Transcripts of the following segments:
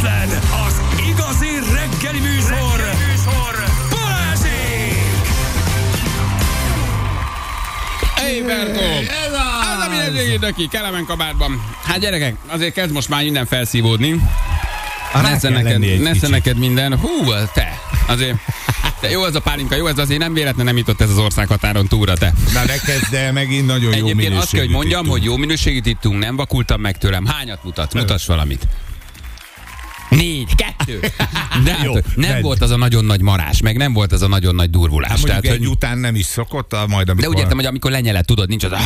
Független, az igazi reggeli műsor, reggeli műsor. Balázsék! Hey! Ez a... Ez a minőségi döki, kelemen kabátban. Hát gyerekek, azért kezd most már minden felszívódni. Nesze neked, nesze neked minden. Hú, te. Azért te jó ez a pálinka, jó ez azért nem véletlen nem jutott ez az ország határon túlra, te. Na ne kezd el, megint nagyon jó Egyébként azt kell, hogy mondjam, ittunk. hogy jó minőségűt ittunk, nem vakultam meg tőlem. Hányat mutat? Mutass valamit. nii Négy, kettő. De hát, Jó, nem menj. volt az a nagyon nagy marás, meg nem volt az a nagyon nagy durvulás. Hát Tehát, egy hogy után nem is szokott, a- majd de amikor... úgy értem, hogy amikor lenyeled, tudod, nincs az, ah,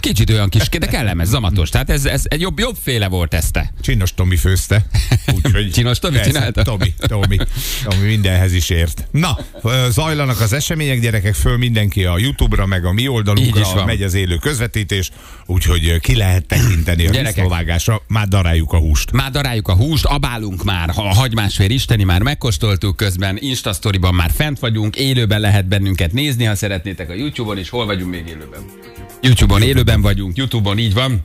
kicsit olyan kis, de kellemes, zamatos. Tehát ez, ez egy jobb, jobb féle volt ez te. Csinos Tomi főzte. Úgyhogy Csinos Tomi Persze, csinálta? Tomi, Tomi, Tomi mindenhez is ért. Na, zajlanak az események, gyerekek, föl mindenki a Youtube-ra, meg a mi oldalunkra megy az élő közvetítés, úgyhogy ki lehet tekinteni a Gyerekek. már daráljuk a húst. Már daráljuk a húst, abálunk már, ha a hagymásfér isteni már megkóstoltuk, közben Instastoryban már fent vagyunk, élőben lehet bennünket nézni, ha szeretnétek a YouTube-on is. Hol vagyunk még élőben? YouTube-on élőben vagyunk, YouTube-on így van.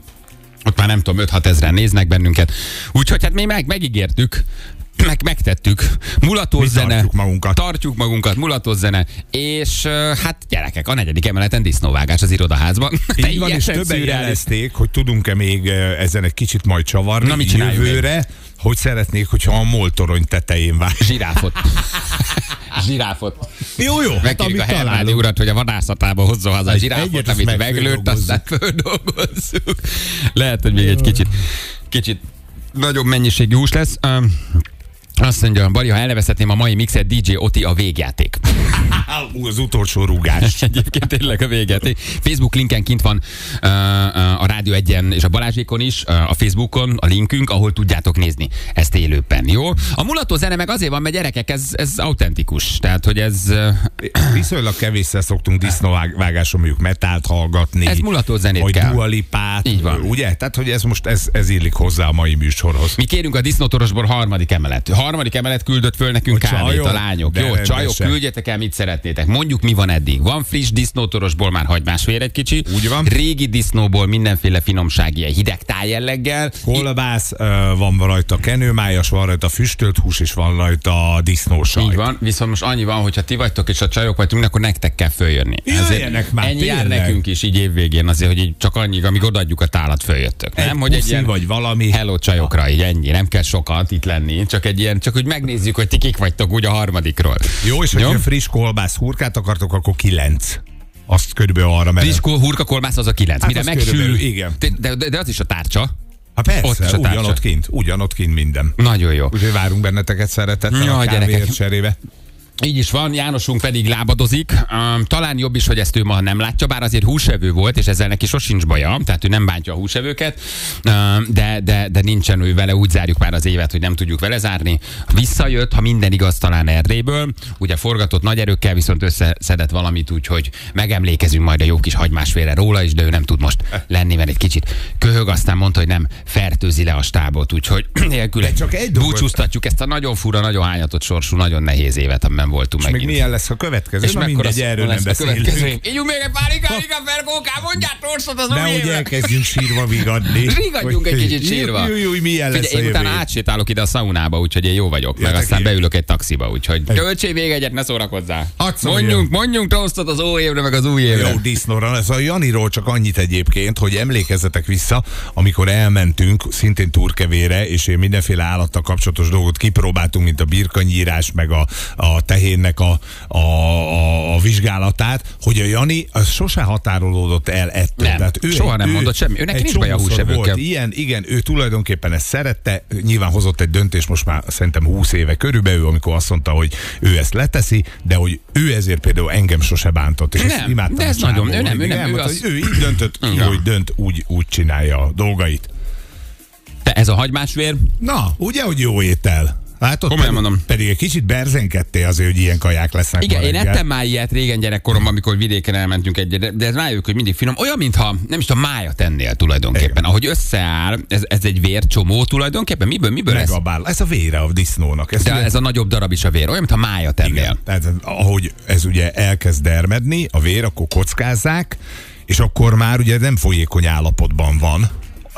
Ott már nem tudom, 5-6 ezeren néznek bennünket. Úgyhogy hát mi meg, megígértük, meg, megtettük. Mulatós Mi zene. tartjuk magunkat. Tartjuk magunkat, mulatós zene. És hát gyerekek, a negyedik emeleten disznóvágás az irodaházban. Így van, és többen szürreális. jelezték, hogy tudunk-e még ezen egy kicsit majd csavarni Na, mit jövőre, hogy szeretnék, hogyha a moltorony tetején vár. Zsiráfot. Zsiráfot. Jó, jó, hát Megkérjük a amit Hernádi találunk. urat, hogy a vadászatába hozza haza a Egy- zsiráfot, egyet azt amit meg meglőtt, aztán földolgozzuk. Lehet, hogy még egy kicsit, kicsit nagyobb mennyiségű hús lesz. Um, azt mondja, Bari, ha elnevezhetném a mai mixet, DJ Oti a végjáték. Az utolsó rúgás. Egyébként tényleg a végjáték. Facebook linken kint van a Rádió egyen és a Balázsékon is, a Facebookon a linkünk, ahol tudjátok nézni ezt élőben, jó? A mulató zene meg azért van, mert gyerekek, ez, ez autentikus. Tehát, hogy ez... Viszonylag kevésszer szoktunk disznóvágáson mondjuk metált hallgatni. Ez mulató zenét vagy kell. dualipát. Így van. Ugye? Tehát, hogy ez most ez, ez illik hozzá a mai műsorhoz. Mi kérünk a disznótorosból harmadik emelet. Harmadik emelet küldött föl nekünk A kávét csajok? a lányok. Jó, csajok, küldjetek el, mit szeretnétek. Mondjuk, mi van eddig. Van friss disznótorosból már hagymásvér egy kicsi. Úgy van. Régi disznóból mindenféle finomság, ilyen hideg tájjelleggel. Kolbász, ö, van rajta kenőmájas, van rajta füstölt hús, és van rajta disznósajt. Így van, viszont most annyi van, hogyha ti vagytok és a csajok vagytok, akkor nektek kell följönni. Jöjjenek már, ennyi jár nekünk is így évvégén, azért, hogy így csak annyi, amíg odaadjuk a tálat, följöttök. Egy nem, hogy egy ilyen vagy valami. hello csajokra, így ennyi, nem kell sokat itt lenni, csak egy ilyen, csak hogy megnézzük, hogy ti kik vagytok úgy a harmadikról. Jó, és Jó? hogyha friss kolbász hurkát akartok, akkor kilenc. Azt körülbelül arra megy. Friss hurka kolbász az a kilenc. Hát Mire megsül. igen. De, de, de, az is a tárcsa. Ha Ott is persze, a társa. ugyanott kint, ugyanott kint minden. Nagyon jó. Úgyhogy várunk benneteket szeretettel Ja, a gyerekek. cserébe. Így is van, Jánosunk pedig lábadozik. Um, talán jobb is, hogy ezt ő ma nem látja, bár azért húsevő volt, és ezzel neki sosincs baja, tehát ő nem bántja a húsevőket, um, de, de, de nincsen ő vele, úgy zárjuk már az évet, hogy nem tudjuk vele zárni. Visszajött, ha minden igaz, talán Erdélyből, ugye forgatott nagy erőkkel, viszont összeszedett valamit, úgyhogy megemlékezünk majd a jó kis hagymásfélre róla is, de ő nem tud most lenni, mert egy kicsit köhög, aztán mondta, hogy nem fertőzi le a stábot, úgyhogy nélkül csak egy búcsúztatjuk ezt a nagyon fura, nagyon hányatott sorsú, nagyon nehéz évet, amiben voltunk És még milyen lesz a következő? És Na mekkora mindegy, erről nem a beszélünk. Ígyunk még egy pár igazika fergóká, mondját torsot az új Nehogy évre. elkezdjünk sírva vigadni. Rigadjunk egy Hogy- kicsit sírva. Jó, jó, jó, milyen lesz Figyelj, a én utána átsétálok ide a szaunába, úgyhogy én jó vagyok. Meg aztán beülök egy taxiba, úgyhogy töltsél még egyet, ne szórakozzál. Mondjunk, mondjunk tosztot az új évre, meg az új évre. Jó, disznóra lesz. A Janiról csak annyit egyébként, hogy emlékezzetek vissza, amikor elmentünk szintén turkevére, és én mindenféle állattal kapcsolatos dolgot kipróbáltunk, mint a birkanyírás, meg a, a tehénnek a, a, a, a vizsgálatát, hogy a Jani az sose határolódott el ettől. Nem, soha nem mondott semmi. Őnek egy nincs baj a húsevőkkel. Ilyen, igen, ő tulajdonképpen ezt szerette, nyilván hozott egy döntés most már szerintem 20 éve körülbelül, amikor azt mondta, hogy ő ezt leteszi, de hogy ő ezért például engem sose bántott, és Nem, imádtam. de ez nagyon- ő nem, ő nem, ő az- ő így döntött, Ja. hogy dönt, úgy, úgy csinálja a dolgait. Te ez a hagymásvér, Na, ugye, hogy jó étel? Hát ott Komolyan mondom. pedig egy kicsit berzenkedtél azért, hogy ilyen kaják lesznek Igen, én reggel. ettem már ilyet régen gyerekkoromban, amikor vidéken elmentünk egyre, de, ez rájövök, hogy mindig finom. Olyan, mintha nem is a mája tennél tulajdonképpen. Igen. Ahogy összeáll, ez, ez egy vércsomó tulajdonképpen. Miből, miből? Megabál. Ez a vére a disznónak. Ez De ugye- ez a nagyobb darab is a vér. Olyan, mintha mája tennél. Igen. Tehát ahogy ez ugye elkezd dermedni, a vér, akkor kockázzák, és akkor már ugye nem folyékony állapotban van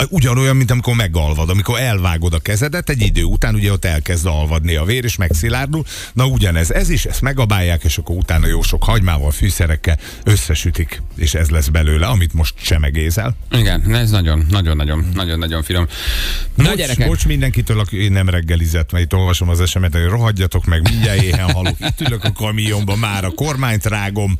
Ugyanolyan, mint amikor megalvad, amikor elvágod a kezedet, egy idő után ugye ott elkezd alvadni a vér, és megszilárdul. Na ugyanez, ez is, ezt megabálják, és akkor utána jó sok hagymával, fűszerekkel összesütik, és ez lesz belőle, amit most semegézel. Igen, ez nagyon, nagyon, nagyon, nagyon, nagyon finom. Na Bocs, gyerekek, bocs mindenkitől, aki nem reggelizett, mert itt olvasom az esemet, hogy rohadjatok meg, mindjárt éhen halok. Itt ülök a kamionban, már a kormányt rágom.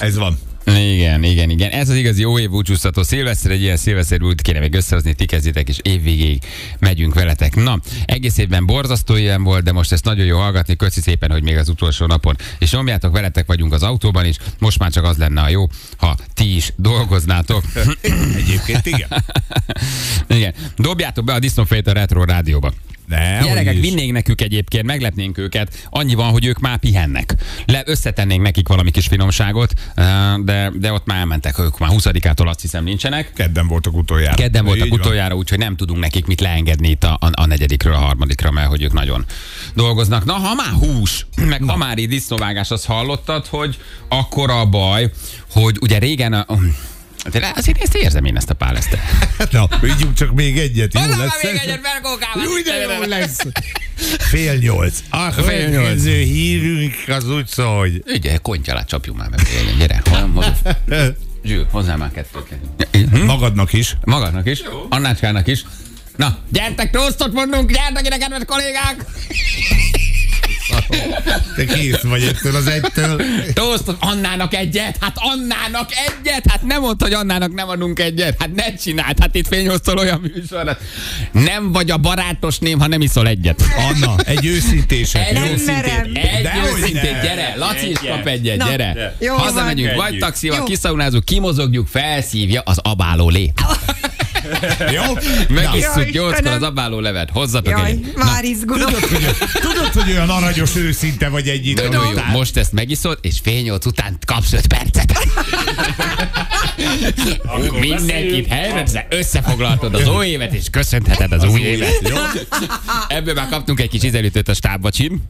Ez van. Igen, igen, igen. Ez az igazi jó év búcsúztató szilveszter, egy ilyen szilveszter út kéne még összehozni, ti kezditek, és évvégéig megyünk veletek. Na, egész évben borzasztó ilyen volt, de most ezt nagyon jó hallgatni, köszi szépen, hogy még az utolsó napon. És nyomjátok, veletek vagyunk az autóban is, most már csak az lenne a jó, ha ti is dolgoznátok. Egyébként igen. igen, dobjátok be a disznófejt a Retro Rádióba. De, Gyerekek, vinnénk nekük egyébként, meglepnénk őket. Annyi van, hogy ők már pihennek. Le, összetennénk nekik valami kis finomságot, eh, de, de ott már elmentek, ők már 20-ától azt hiszem nincsenek. Kedden voltak utoljára. Kedden voltak Így utoljára, úgyhogy nem tudunk nekik mit leengedni itt a, a, a negyedikről a harmadikra, mert hogy ők nagyon dolgoznak. Na, ha már hús, meg ha már így disznóvágás, azt hallottad, hogy akkor a baj, hogy ugye régen a, de azért ezt érzem én ezt a pálesztet. Na, vigyünk csak még egyet, jó Hozzá lesz? még egyet felkókával. Jó, de jó lesz. Fél nyolc. A Fél nyolc. hírünk az úgy szól, hogy... Ugye, kontyalát csapjuk már meg. Gyere. Hol- Zsül, hozzá már kettőt. Hm? Magadnak is. Magadnak is, Annácskának is. Na, gyertek, tosztot mondunk, gyertek ide, kedves kollégák! Te kész vagy ettől az egytől. Tosztot, Annának egyet, hát Annának egyet, hát nem mondta, hogy Annának nem adunk egyet, hát ne csináld, hát itt fényosztól olyan műsor. hát Nem vagy a barátos ném, ha nem iszol egyet. Anna, egy őszintések. Egy jó? Nem merem. Egy Dehogy őszintén, ne. gyere, Laci is kap egyet, Na, gyere. jó Hazamegyünk, van. vagy taxival, kiszaunázunk, kimozogjuk, felszívja az abáló lé. Jó? Megisszuk nyolckor Istenem. az abáló levet, hozzatok Jaj, egy. már izgulok. Tudod, hogy, tudod, hogy olyan aranyos őszinte vagy egy idő? Most ezt megiszod, és fél nyolc után kapsz öt percet. Mindenkit helyre, összefoglaltad az új évet, és köszönheted az új évet. Jó? Ebből már kaptunk egy kis ízelítőt a.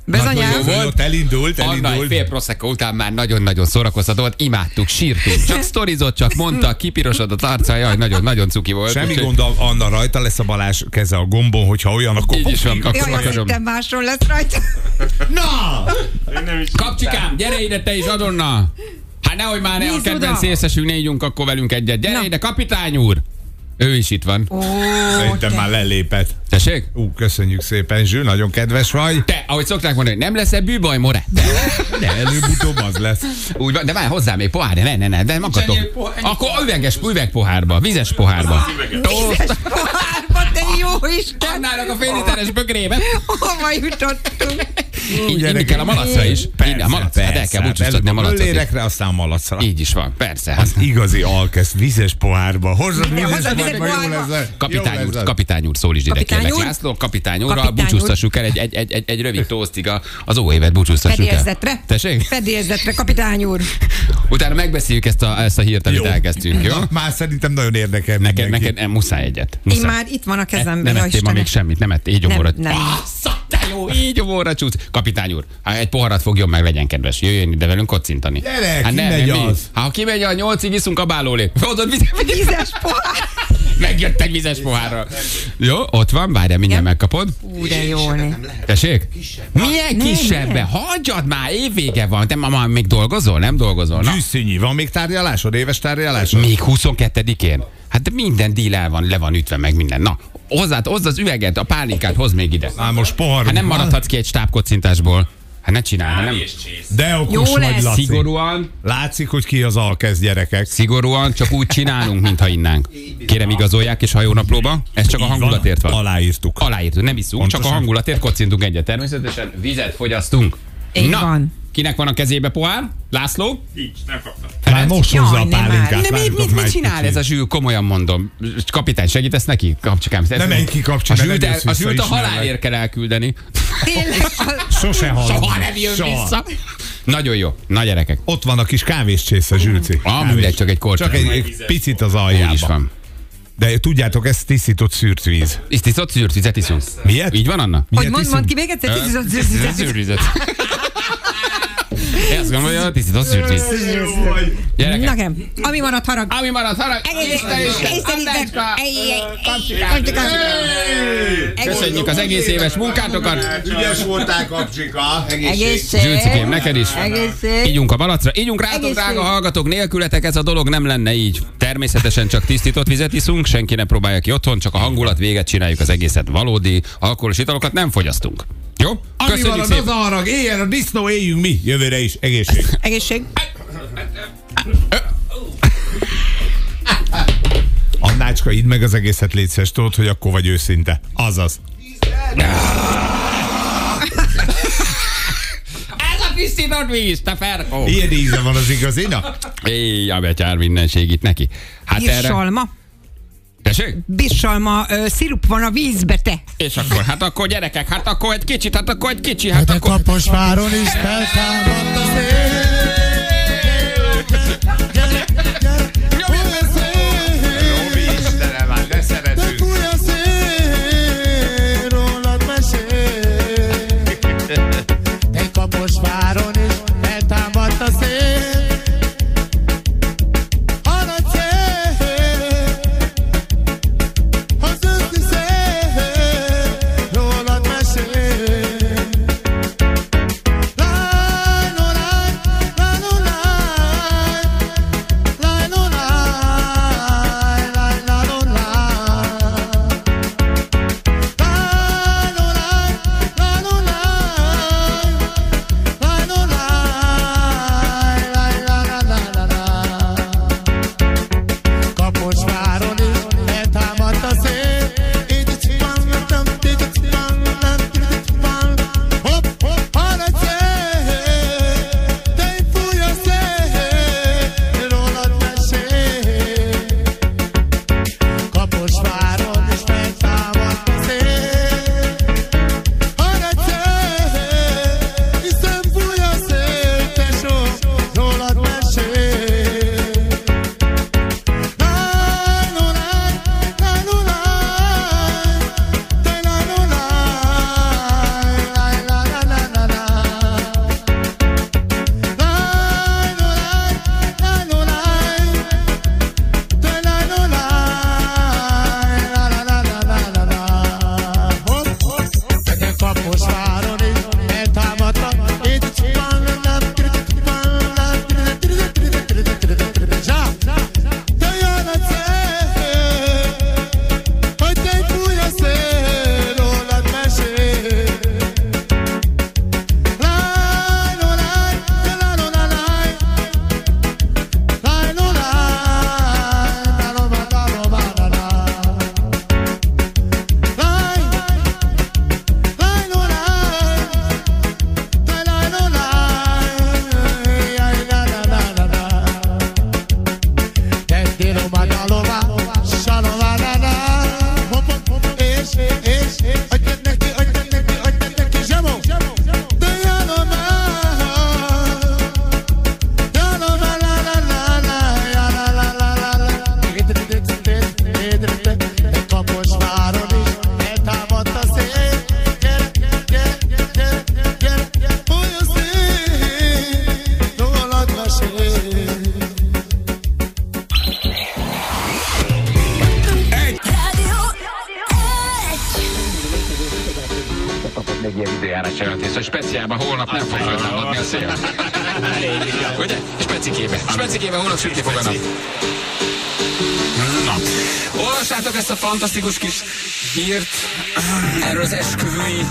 Nagyon jó volt. Ott elindult, Anna egy elindult. fél prosecco után már nagyon-nagyon szórakoztató volt, imádtuk, sírtunk. Csak sztorizott, csak mondta, kipirosodott arca, jaj, nagyon-nagyon cuki volt. Semmi gond, Anna rajta lesz a Balázs keze a gombon, hogyha olyan, akkor... Így is van. Akkor Jaj, akarom. másról lesz rajta. Na! Kapcsikám, gyere ide te is azonnal! Hát nehogy már ne a kedvenc oda. szélszesünk, ne ígyunk akkor velünk egyet. Gyere Na. ide, kapitány úr! Ő is itt van. Ó, Szerintem te- már lelépett. Tessék? Ú, köszönjük szépen, Zsű, nagyon kedves vagy. Te, ahogy szokták mondani, nem lesz-e bűbaj, more? De, De előbb-utóbb az lesz. úgy van, de várj hozzá még pohár, ne, ne, ne, de makatok. Akkor üveges, üvegpohárba, vizes pohárba. Tózt, Pohárba, jó Isten! annának a fél literes bögrébe. Hova jutottunk? Így inni kell a malacra is. Inni a malac, hát el kell búcsúztatni a malacot. is. Lérekre, aztán a malacra. Így is van, persze. Hát. Igazi alkesz, vizes pohárba. Hozzad vizes pohárba, jó pohárba. lesz. Kapitány Jó úr, kapitány úr, szól is ide Kapitány kérlek. úr? László, kapitány úrral búcsúztassuk el egy, egy, egy, egy, egy rövid toastig a- az óévet búcsúztassuk el. Fedélzetre? Tessék? Fedélzetre, kapitány úr. Utána megbeszéljük ezt a, ezt a hírt, amit Jó. elkezdtünk, jó? Már szerintem nagyon érdekel Neked, neked muszáj egyet. Én már itt van a nem kezemben, jó ettél ma még semmit, nem ettél, így Nem, gyomorra. nem. Ah, jó, így gyomorra csúsz. Kapitány úr, hát egy poharat fogjon meg, legyen kedves. Jöjjön ide velünk kocintani. Gyere, hát kimegy mi? az. Hát, ha kimegy a nyolcig, iszunk a bálólé. Hozod vizet, Vizes pohár. megjött egy vizes pohárra. Jó, ott van, várjál, mindjárt megkapod. Ú, de jó. Tessék? Milyen Nem, kisebbe? nem. Hagyjad már, évvége van. Te ma, ma még dolgozol? Nem dolgozol? Na, Gyűszínyi, van még tárgyalásod, éves tárgyalásod? még 22-én? Hát de minden díl el van, le van ütve meg minden. Na, hozzád, hozd az üveget, a pálinkát, hozd még ide. Már most pohar. Hát nem maradhatsz ki egy stábkocintásból. Hát ne csinálj, hanem De okos Jó vagy, lesz. Laci. szigorúan, Látszik, hogy ki az alkesz gyerekek. szigorúan, csak úgy csinálunk, mintha innánk. Kérem igazolják és hajónaplóba. Ez csak a Így van. hangulatért van. Aláírtuk. Aláírtuk, nem iszunk, csak a Pontosan. hangulatért kocintunk egyet. Természetesen vizet fogyasztunk. Így Na, van. Kinek van a kezébe pohár? László? Nincs, nem kaptam. Már most Jaj, hozza a nem pálinkát. Nem, mit, mit, mit egy csinál ez a zsűl? Komolyan mondom. Kapitány, segítesz neki? Kapcsikám. Ne menj ki, kapcsi, A zsűlt, nem el, a, zsűlt a halálért kell elküldeni. Tényleg, Sose hallom. Soha nem jön Soha. vissza. Nagyon jó. Na gyerekek. Ott van a kis kávéscsésze, Zsülci. Ah, Kávés. mindegy, csak egy kortyol. Csak egy, egy picit az Úgy aljában. is van. De tudjátok, ez tisztított szűrt víz. Isztiszott szűrt vizet iszunk. Miért? Így van, Anna? hogy mond, mond ki még egyszer? Szűrt vizet. Én azt gondolja, hogy tisztított szürvíz. Gyerekek. Nekem. Ami maradt harag. Ami maradt, harag! Isten, Isten! Kapcsikám. Köszönjük az egész éves munkátokat! Ügyes voltál, kapcsika. Egészség. Zsülcikém, neked is. Egészség. Ígyunk a balacra, ígyunk rátok, drága hallgatók, nélkületek ez a dolog nem lenne így. Természetesen csak tisztított vizet iszunk, senki ne próbálja ki otthon, csak a hangulat véget csináljuk az egészet. Valódi alkoholos italokat nem fogyasztunk. Jó? Ami Köszönjük marad, szépen! az a harag. Éljen a disznó, éljünk mi. Jövőre is. Egészség. Egészség. Annácska, idd meg az egészet létszes, tudod, hogy akkor vagy őszinte. Azaz. Ez a tisztított víz, te ferkó! Ilyen íze van az igazinak. Éj, a betyár minden segít neki. Hát erre... Tessék? Birsalma ö, szirup van a vízbe, te. És akkor, hát akkor gyerekek, hát akkor egy kicsit, hát akkor egy kicsi, hát De akkor... Kaposváron is feltámadt a szél. Még ilyen időjárás jelentést, hogy speciálban holnap nem fog föltámadni a szél. Ugye? Specikébe. Specikébe holnap sütni fog a nap. Na, olvassátok ezt a fantasztikus kis hírt erről az esküvői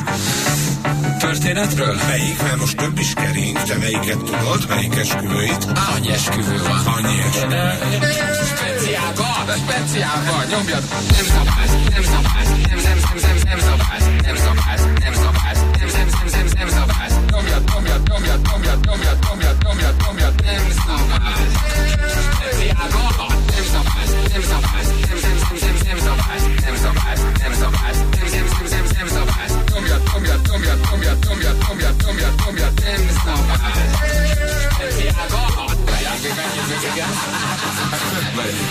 történetről? Melyik? Mert most több is kering. Te melyiket tudod? Melyik esküvőit? Annyi esküvő van. Annyi esküvő. obiad, specja, bo nie obiad. Nem zabaz, nem zabaz, nem, nem, nem, nem, nem zabaz, nem zabaz, nem zabaz, nem, nem, nem, nem, nem zabaz. Obiad, obiad, obiad, obiad, obiad, obiad, obiad, obiad, nem zabaz. Specja, bo nem zabaz, nem zabaz, nem, nem, nem, nem, nem zabaz, nem zabaz, nem zabaz, nem, nem, nem, nem, nem zabaz. Obiad, obiad, obiad, obiad, obiad, obiad, obiad, obiad, nem zabaz. Specja, bo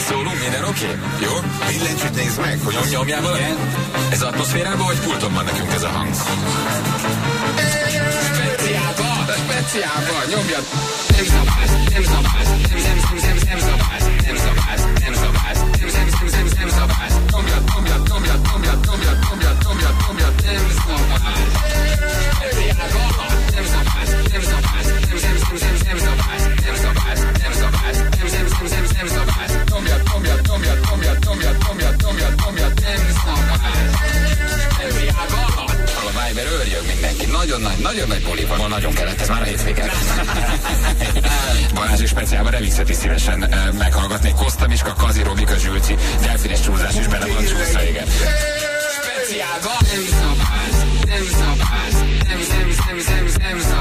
Szólunk, minden oké? Jó? Billentyűt nézd meg, hogy az... nyomjál valami? Ez atmoszférában vagy pulton van nekünk ez a hang? Speciálban! Speciálban nyomjad. Nem szabály, nem szabály, nem, nem, nem, nem, nem szabály, nem szabály, nem szabály, nem, nem, nem, nem, nem szabály. Nyomjad, nyomjad, nyomjad, nyomjad, nyomjad, nyomjad, nyomjad, nyomjad, nem szabály. Nagyon nagy, nagyon nagy buli van. Nagyon kellett ez már a hétvége. Balázsi speciálban remixet is szívesen eh, meghallgatnék. Koszta Miska, Kazi Robika, Zsülci, delfines csúszás is bele van csúszva, igen. Speciálban nem szabály, nem szabály, nem, nem, nem, nem, nem szabály,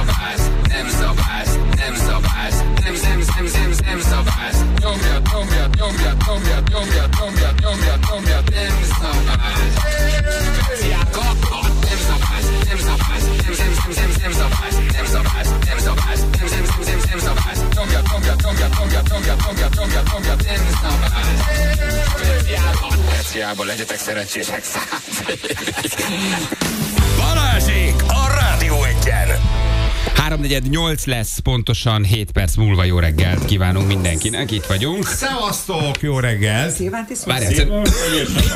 speciálban legyetek szerencsések száz Balázsék a Rádió Egyen. 348 lesz, pontosan 7 perc múlva jó reggelt kívánunk mindenkinek, itt vagyunk. Szevasztok, jó reggel! Várjál, szer-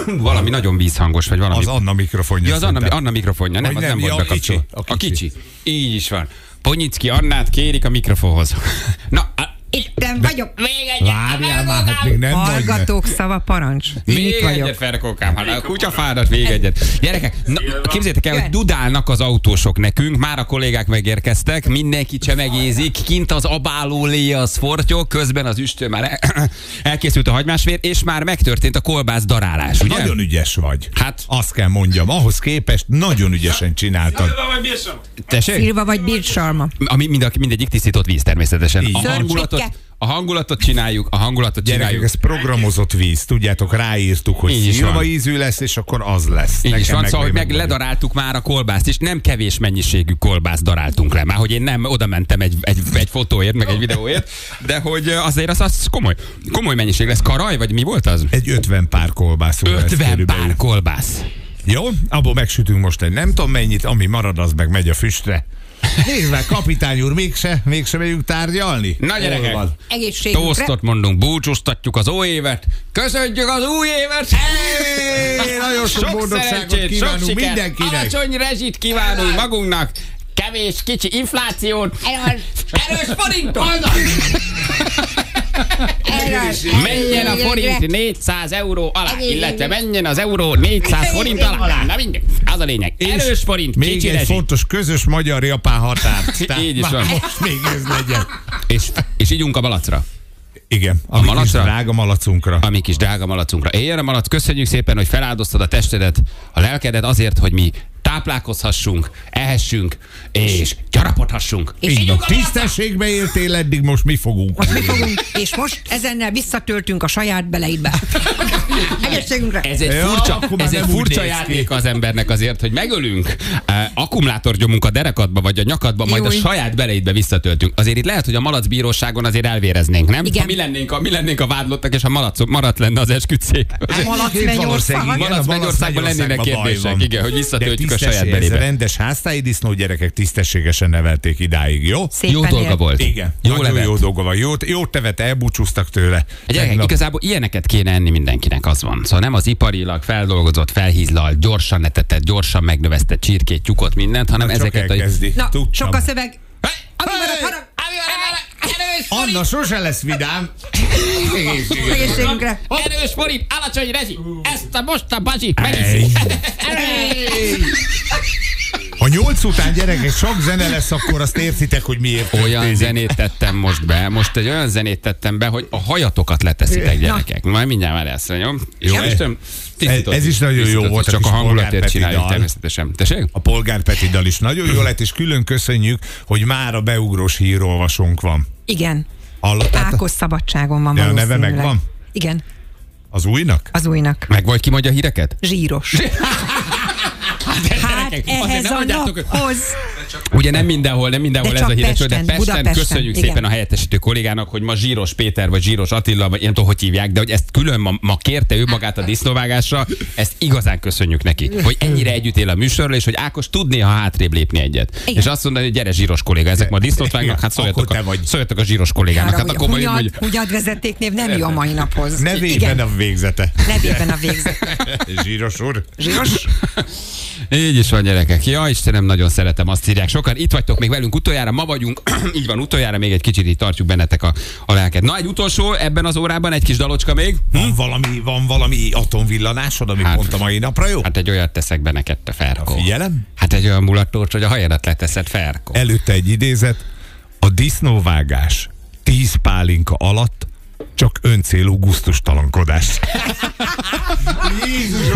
valami nagyon vízhangos, vagy valami. Az Anna mikrofonja. ja, az Anna. Anna mikrofonja, nem, Vagy az nem, nem, volt ja, a bekapcsolva. kicsi, a A kicsi. Így is van. Ponyicki Annát kérik a mikrofonhoz. Na, a, Itten vagyok. Várjál már, hát még nem vagy. Hallgatók szava parancs. még Itt egyet, vagyok. Ferkókám, hát a kutyafáradt még egyet. Gyerekek, na, képzeljétek el, hogy dudálnak az autósok nekünk, már a kollégák megérkeztek, mindenki csemegézik, kint az abáló lé az fortyog, közben az üstő már el- elkészült a hagymásvér, és már megtörtént a kolbász darálás, ugye? Nagyon ügyes vagy. Hát- Azt kell mondjam, ahhoz képest nagyon ügyesen csináltad. Tessék? Szilva vagy bírsalma. Ami mind, mindegyik tisztított víz természetesen. Így. A hangulatot. A hangulatot csináljuk, a hangulatot Gyerekek, csináljuk. ez programozott víz, tudjátok, ráírtuk, hogy Így is szilva van. ízű lesz, és akkor az lesz. Így is van, szóval, hogy meg ledaráltuk már a kolbászt, és nem kevés mennyiségű kolbászt daráltunk le. Már hogy én nem oda mentem egy, egy, egy fotóért, meg egy videóért, de hogy azért az, az komoly, komoly mennyiség lesz. Karaj, vagy mi volt az? Egy 50 pár kolbászú lesz 50 körülbelül. pár kolbász. Jó, abból megsütünk most egy nem tudom mennyit, ami marad, az meg megy a füstre. Nézd meg, kapitány úr, mégse, mégse megyünk tárgyalni? Na gyerekek? Egészségünkre. Toasztot mondunk, búcsúztatjuk az új évet, köszöntjük az új évet! Hey, nagyon sok boldogságot kívánunk mindenkinek. alacsony rezsit kívánunk magunknak, kevés, kicsi inflációt, erős forintot! Menjen a forint 400 euró alá, illetve menjen az euró 400 forint alá. Na mindegy, az a lényeg. Erős forint, Még egy rezsi. fontos közös magyar-japán határ. Így is van. Most még ez legyen. És, és ígyunk a malacra. Igen, a, a kis malacra? drága malacunkra. a mi kis drága malacunkra. Éljen a malac, köszönjük szépen, hogy feláldoztad a testedet, a lelkedet azért, hogy mi táplálkozhassunk, ehessünk, és gyarapodhassunk. És Így van. Tisztességbe éltél eddig, most mi fogunk? Most mi fogunk, és most ezennel visszatöltünk a saját beleidbe. Egészségünkre. Ez egy Ja, furcsa, ez egy furcsa játék az embernek azért, hogy megölünk, uh, akkumulátorgyomunk a derekadba vagy a nyakadba, majd a Júj. saját beleidbe visszatöltünk. Azért itt lehet, hogy a malacbíróságon azért elvéreznénk, nem? Igen. Ha mi lennénk a, mi lennénk a vádlottak, és a malac, maradt lenne az. Malac mennyország. igen, Malac a Mennyországban lennének kérdések, igen, hogy visszatöltjük a saját belébe. Ez rendes háztáji disznó gyerekek tisztességesen nevelték idáig, jó? Szépen Jó dolga élt. volt. Igen, Jó nagyon jó dolga van. Jót, jót tevet, elbúcsúztak tőle. Gyerekek, Tegnap- igazából ilyeneket kéne enni mindenkinek, az van. Szóval nem az iparilag feldolgozott, felhízlalt, gyorsan netetett, gyorsan megnövesztett csirkét, tyúkot, mindent, hanem Csak ezeket a... elkezdi. Na, Tudtam. sok a szöveg. Hey! Ami marad, harag. Anna sose lesz vidám. Egészségünkre. Erős forint, alacsony rezsi, ezt a most a bazsi, Hey. megiszik. Ha nyolc után gyerekek sok zene lesz, akkor azt értitek, hogy miért Olyan történik. zenét tettem most be, most egy olyan zenét tettem be, hogy a hajatokat leteszitek gyerekek. Majd mindjárt már lesz, jó? Jó. Istenem, tisztított- Ez is nagyon jó volt, Csak a hangulatért csináljuk természetesen. Tessék? A Polgár Peti dal is nagyon jó lett, és külön köszönjük, hogy már a beugrós hírolvasónk van. Igen. Hallottátok? Ákos szabadságon van Ja, a neve megvan? Igen, Az újnak? az újnak. Meg vagy ki mondja a híreket? Zsíros. Hát azért ehhez nem a naphoz. Ugye nem mindenhol, nem mindenhol De ez a híres, de Pesten, Pesten Budapesten, köszönjük igen. szépen a helyettesítő kollégának, hogy ma Zsíros Péter vagy Zsíros Attila, vagy nem tudom, hogy hívják, de hogy ezt külön ma, ma kérte ő magát a disznóvágásra, ezt igazán köszönjük neki. Hogy ennyire együtt él a műsorral, és hogy Ákos tudné, ha hátrébb lépni egyet. Igen. És azt mondani, hogy gyere Zsíros kolléga, ezek ma disznót vágnak, hát szóljatok a, vagy. szóljatok a Zsíros kollégának. Hát akkor majd, hogy Hunyad, hunyad vezetéknév nem jó a mai naphoz. Nevében a végzete. nevében a végzet. Zsíros úr. Zsíros? Így is van, gyerekek. Ja, Istenem, nagyon szeretem, azt írják. Sokan itt vagytok még velünk utoljára, ma vagyunk, így van, utoljára még egy kicsit így tartjuk bennetek a, a lelket. Na, egy utolsó ebben az órában, egy kis dalocska még. Van valami, van valami atomvillanásod, ami Hát- pont a mai napra jó? Hát egy olyat teszek be neked, te Ferko. Figyelem. Hát egy olyan mulattós, hogy a hajadat leteszed, Ferko. Előtte egy idézet. A disznóvágás tíz pálinka alatt csak öncélú gusztustalankodás.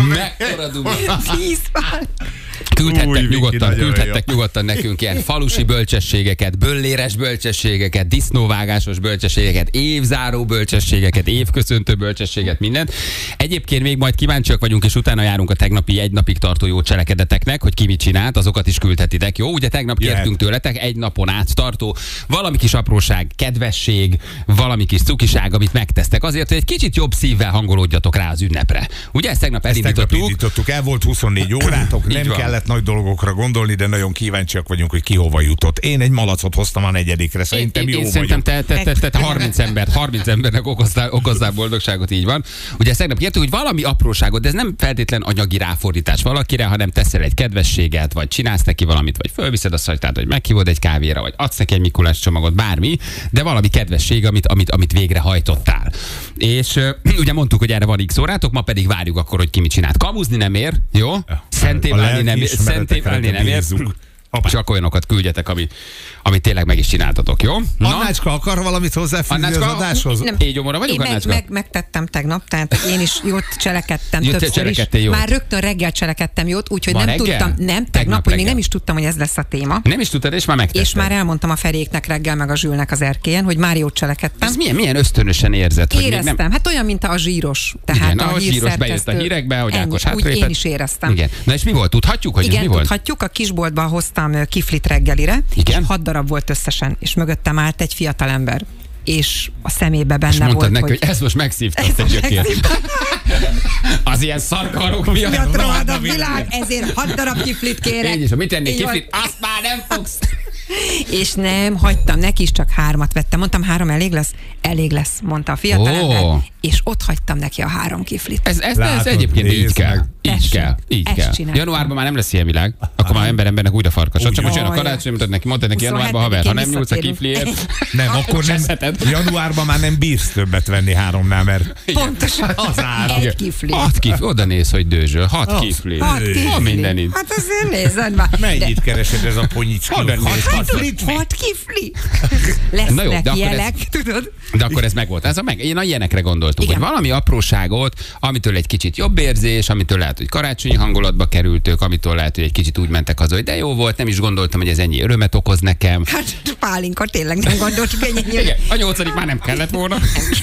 Mekkora duma. Tíz pár. Küldhettek Új, nyugodtan, küldhettek jó. nyugodtan nekünk ilyen falusi bölcsességeket, bölléres bölcsességeket, disznóvágásos bölcsességeket, évzáró bölcsességeket, évköszöntő bölcsességet, mindent. Egyébként még majd kíváncsiak vagyunk, és utána járunk a tegnapi egy napig tartó jó cselekedeteknek, hogy ki mit csinált, azokat is küldhetitek. Jó, ugye tegnap kértünk tőletek egy napon át tartó valami kis apróság, kedvesség, valami kis cukiság, amit megtesztek azért, hogy egy kicsit jobb szívvel hangolódjatok rá az ünnepre. Ugye ezt tegnap Ezt tegnap elindítottuk. indítottuk, el volt 24 órátok, nem van. Kellett nagy dolgokra gondolni, de nagyon kíváncsiak vagyunk, hogy ki hova jutott. Én egy malacot hoztam a negyedikre, szerintem én, jó én szerintem te, te, te, te, te 30 embert, 30 embernek okoztál, okozzál boldogságot, így van. Ugye ezt tegnap kértük, hogy valami apróságot, de ez nem feltétlen anyagi ráfordítás valakire, hanem teszel egy kedvességet, vagy csinálsz neki valamit, vagy fölviszed a szajtát, vagy meghívod egy kávéra, vagy adsz neki egy Mikulás csomagot, bármi, de valami kedvesség, amit, amit, amit végrehajtottál. És ugye mondtuk, hogy erre van x órátok, ma pedig várjuk akkor, hogy ki mit csinált. Kamuzni nem ér, jó? Szenté válni nem ér, lelkiismeretekre szenté válni nem ér. Hoppá. Csak olyanokat küldjetek, ami, amit tényleg meg is csináltatok, jó? Annácska akar valamit hozzáfűzni az Annácska, adáshoz? Nem. Így gyomorra vagyok, Én meg, Annácska? meg, megtettem tegnap, tehát én is jót cselekedtem Jó, te többször is. jót. Már rögtön reggel cselekedtem jót, úgyhogy Ma nem reggel? tudtam, nem, Tegnap tegnap, hogy még reggel. nem is tudtam, hogy ez lesz a téma. Nem is tudtad, és már megtetted. És már elmondtam a Feréknek reggel, meg a Zsülnek az erkélyen, hogy már jót cselekedtem. Ez milyen, milyen ösztönösen érzed, hogy még Éreztem, nem... hát olyan, mint a zsíros. Tehát Igen, a ahogy zsíros bejött a hírekbe, hogy Ákos úgy én is éreztem. Igen. Na és mi volt? Tudhatjuk, hogy Igen, mi volt? tudhatjuk, a kisboltba hoztam ö, kiflit reggelire, Igen? és hat darab volt összesen, és mögöttem állt egy fiatalember, és a szemébe benne És mondtad volt, neki, hogy... hogy ezt most megszívtad, Ez gyökér. megszívtam. Az ilyen szarkarok miatt. Miatt rohad a rohad a világ, ezért hat darab kiflit kérek. Én is, ha mit tennék kiflit, azt már nem fogsz. És nem, hagytam, neki is csak hármat vettem. Mondtam, három elég lesz? Elég lesz, mondta a fiatalember. Ó. És ott hagytam neki a három kiflit. Ez, ez, ez Látod, egyébként így kell. meg. Így Tessék, kell. Így ezt kell. csináltam. Januárban már nem lesz ilyen világ. Akkor már ember embernek újra farkasod. Csak Úgy most jön a karácsony, mondtad neki, mondtad neki 27-én januárban haver, ha nem nyúlsz a kifliért. Nem, akkor nem. Januárban már nem bírsz többet venni háromnál, mert Pontosan. Az ára. Egy kifli. Hat kifli, oda néz, hogy dőzsöl. Hat kifli. Hat kifli. Van minden itt. Hát azért nézed már. mennyit keresed ez a ponyicskó? Honnan néz? Hat kiflit? Hat kifli. Na jó, de Lesznek akkor ez- jelek, tudod? De akkor ez meg volt. Ez a meg, én a ilyenekre gondoltunk, Igen. hogy valami apróságot, amitől egy kicsit jobb érzés, amitől lehet, hogy karácsonyi hangulatba kerültök, amitől lehet, hogy egy kicsit úgy mentek haza, hogy de jó volt, nem is gondoltam, hogy ez ennyi örömet okoz nekem. Hát pálinka tényleg nem gondoltuk ennyi. Igen, a nyolcadik már nem kellett volna.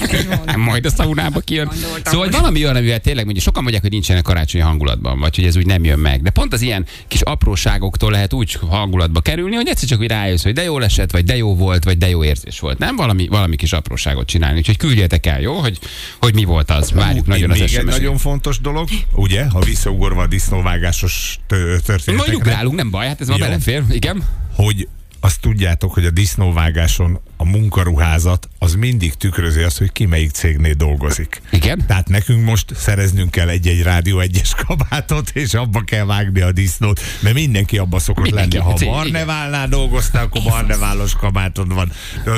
kellett volna. Nem, majd a szaunába kijön. Gondoltam, Szóval, hogy valami olyan, amivel tényleg mondjuk sokan mondják, hogy nincsenek karácsonyi hangulatban, vagy hogy ez úgy nem jön meg. De pont az ilyen kis apróságoktól lehet úgy hangulatba kerülni, hogy egyszer csak úgy rájössz, hogy de jó esett, vagy de jó volt, vagy de jó érzés volt. Nem valami, valami kis apróságot csinálni. Úgyhogy küldjetek el, jó? Hogy, hogy mi volt az. Várjuk nagyon az sms nagyon fontos dolog, ugye, ha visszaugorva a disznóvágásos tö- Majd történetekre, ugrálunk, nem baj, hát ez ma belefér. Igen? hogy azt tudjátok, hogy a disznóvágáson a munkaruházat az mindig tükrözi azt, hogy ki melyik cégnél dolgozik. Igen? Tehát nekünk most szereznünk kell egy-egy rádió egyes kabátot, és abba kell vágni a disznót, mert mindenki abba szokott Mindenki, lenni. Ha cég, Barneválnál dolgoztál, akkor Barneválos kabátod van.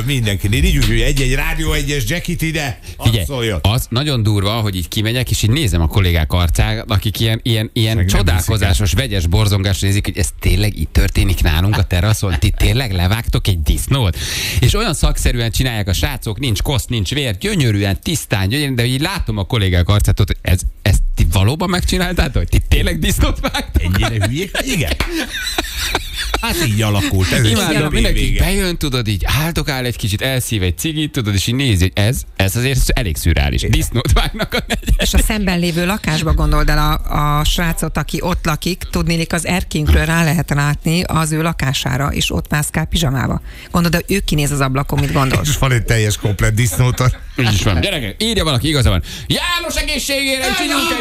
Mindenki. Így úgy, hogy egy-egy rádió egyes jackit ide, Figyelj, az nagyon durva, hogy így kimegyek, és így nézem a kollégák arcát, akik ilyen, ilyen, ilyen csodálkozásos, vegyes borzongás nézik, hogy ez tényleg itt történik nálunk a teraszon, ti tényleg levágtok egy disznót? És olyan szakszerűen csinálják a srácok, nincs kosz, nincs vér, gyönyörűen, tisztán, gyönyörűen, de így látom a kollégák arcát, hogy ez, ezt ti valóban megcsináltátok? Ti tényleg disznót vágtok? Ennyire hülyék? Igen. Hát így alakult. Ez Imádom, mindenki vége. bejön, tudod, így áldogál egy kicsit, elszív egy cigit, tudod, és így nézi, hogy ez, ez azért elég szürreális. Disznót vágnak a negyed. És a szemben lévő lakásba gondold el a, a srácot, aki ott lakik, tudnélik az erkénkről rá lehet látni az ő lakására, és ott mászkál pizsamába. Gondolod, hogy ő kinéz az ablakon, mit gondolsz? És van egy teljes komplet disznótor. Így is van. Gyerekek, írja valaki, igaza van. János egészségére, csináljunk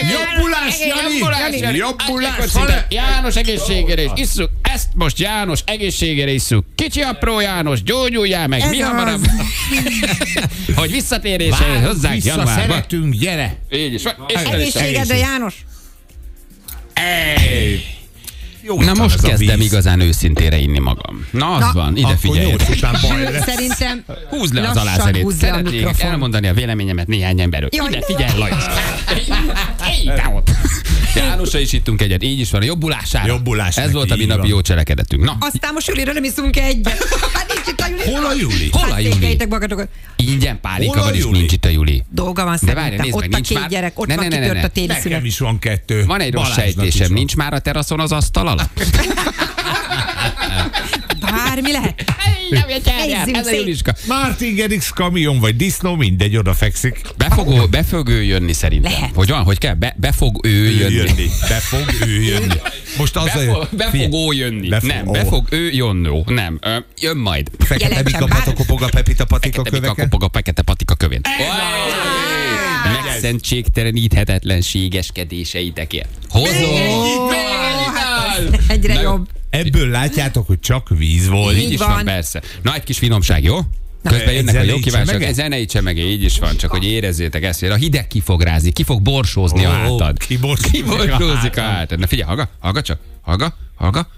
egy Jobbulás, Jani! Jobbulás, János egészségére is isszuk. Ezt most János egészségére isszuk. Kicsi apró János, gyógyuljál meg, mi Ez hamarabb. hogy visszatérésre Várunk hozzánk vissza, januárban. szeretünk, gyere! Így is. És Egészségedre, János! Jó, Na most kezdem igazán őszintére inni magam. Na az Na, van, ide figyelj. Szerintem Húzd le az alászerét. Szeretnék elmondani a véleményemet néhány emberről. Jaj, Ide figyelj, Lajos. Ide ott. Jánosra is ittunk egyet. Így is van. A jobbulására. Jobbulásnak, Ez volt a mi napi jó cselekedetünk. Na, Aztán most Julira nem iszunk egyet. Hát nincs itt a Juli. Hol a Juli? Hol a Hát Juli? magatokat. ingyen pálika Hol a van, és nincs itt a Juli. Dolga van De várj, nézd ott meg, nincs már- gyerek, ott Ne, van ne, ne, kitört ne, ne. a téli Nekem szünet. is van kettő. Van egy rossz sejtésem, nincs már a teraszon az asztal alatt? Bármi lehet. Ez a. Juliska. Martin Gerix kamion vagy disznó, mindegy, oda fekszik. Be fog, be fog ő jönni szerintem. Lehet. Hogy van, hogy kell? Be, be fog ő jönni. Jönni. Be fog ő jönni. Most az Be, a... fog, be fog ó jönni. Be fog- nem, ó. be fog ő jönni. Nem, ö, jön majd. Fekete bár- patokopog a pepita patika Fekete bika köveke. kopog a fekete patika kövén. Megszentségteleníthetetlenségeskedéseitekért. Hozom! Egyre Na jobb. Ebből látjátok, hogy csak víz volt. Így is van, van. persze. Na, egy kis finomság, jó? Közben Egy jönnek a jó kívánság. sem meg, így is van, csak hogy érezzétek ezt. hogy A hideg ki fog rázni, ki fog borsózni a Ó, hátad. a Kiborsózik a hátad. Na figyelj, hallga, hallga csak, hallga.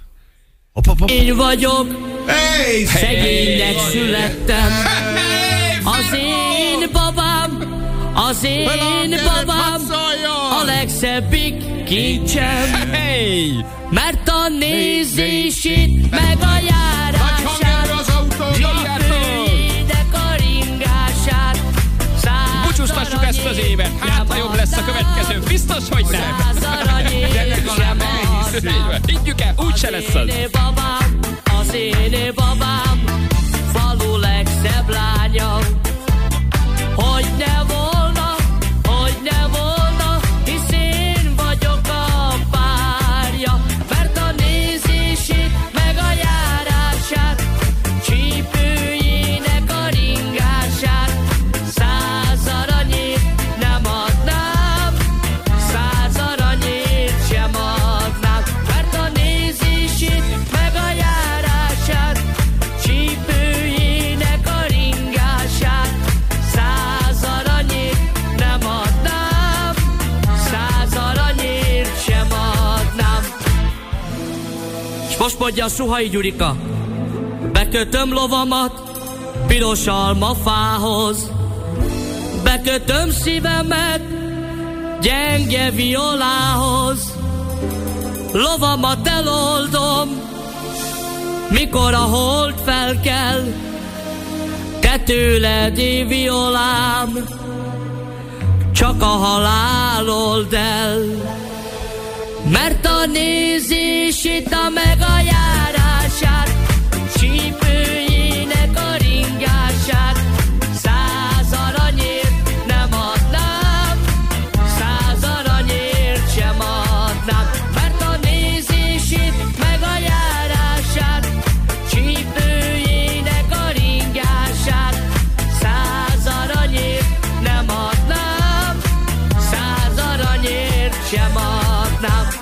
Hop, hop, hop. Én vagyok, Hey! szegénynek születtem. Az én babám, az én babám, a legszebbik kincsem. Hey! Mert a nézését, meg a járását, Csípőjének a ringását, száz Búcsúztassuk ezt az évet, hát ha jobb lesz a következő, biztos, hogy nem. Higgyük el, úgyse lesz az. babám, az én babám, falu legszebb lánya. S most mondja a Suhai Gyurika, bekötöm lovamat piros almafához, bekötöm szívemet gyenge violához, lovamat eloldom, mikor a hold felkel, te tőled violám, csak a halál old el. Mert a nézését, a meg a járását, csípőjének a ringását, száz aranyért nem adnám, száz aranyért sem adnám. Mert a nézését, meg a járását, csípőjének a ringását, száz aranyért nem adnám, száz aranyért sem adnám.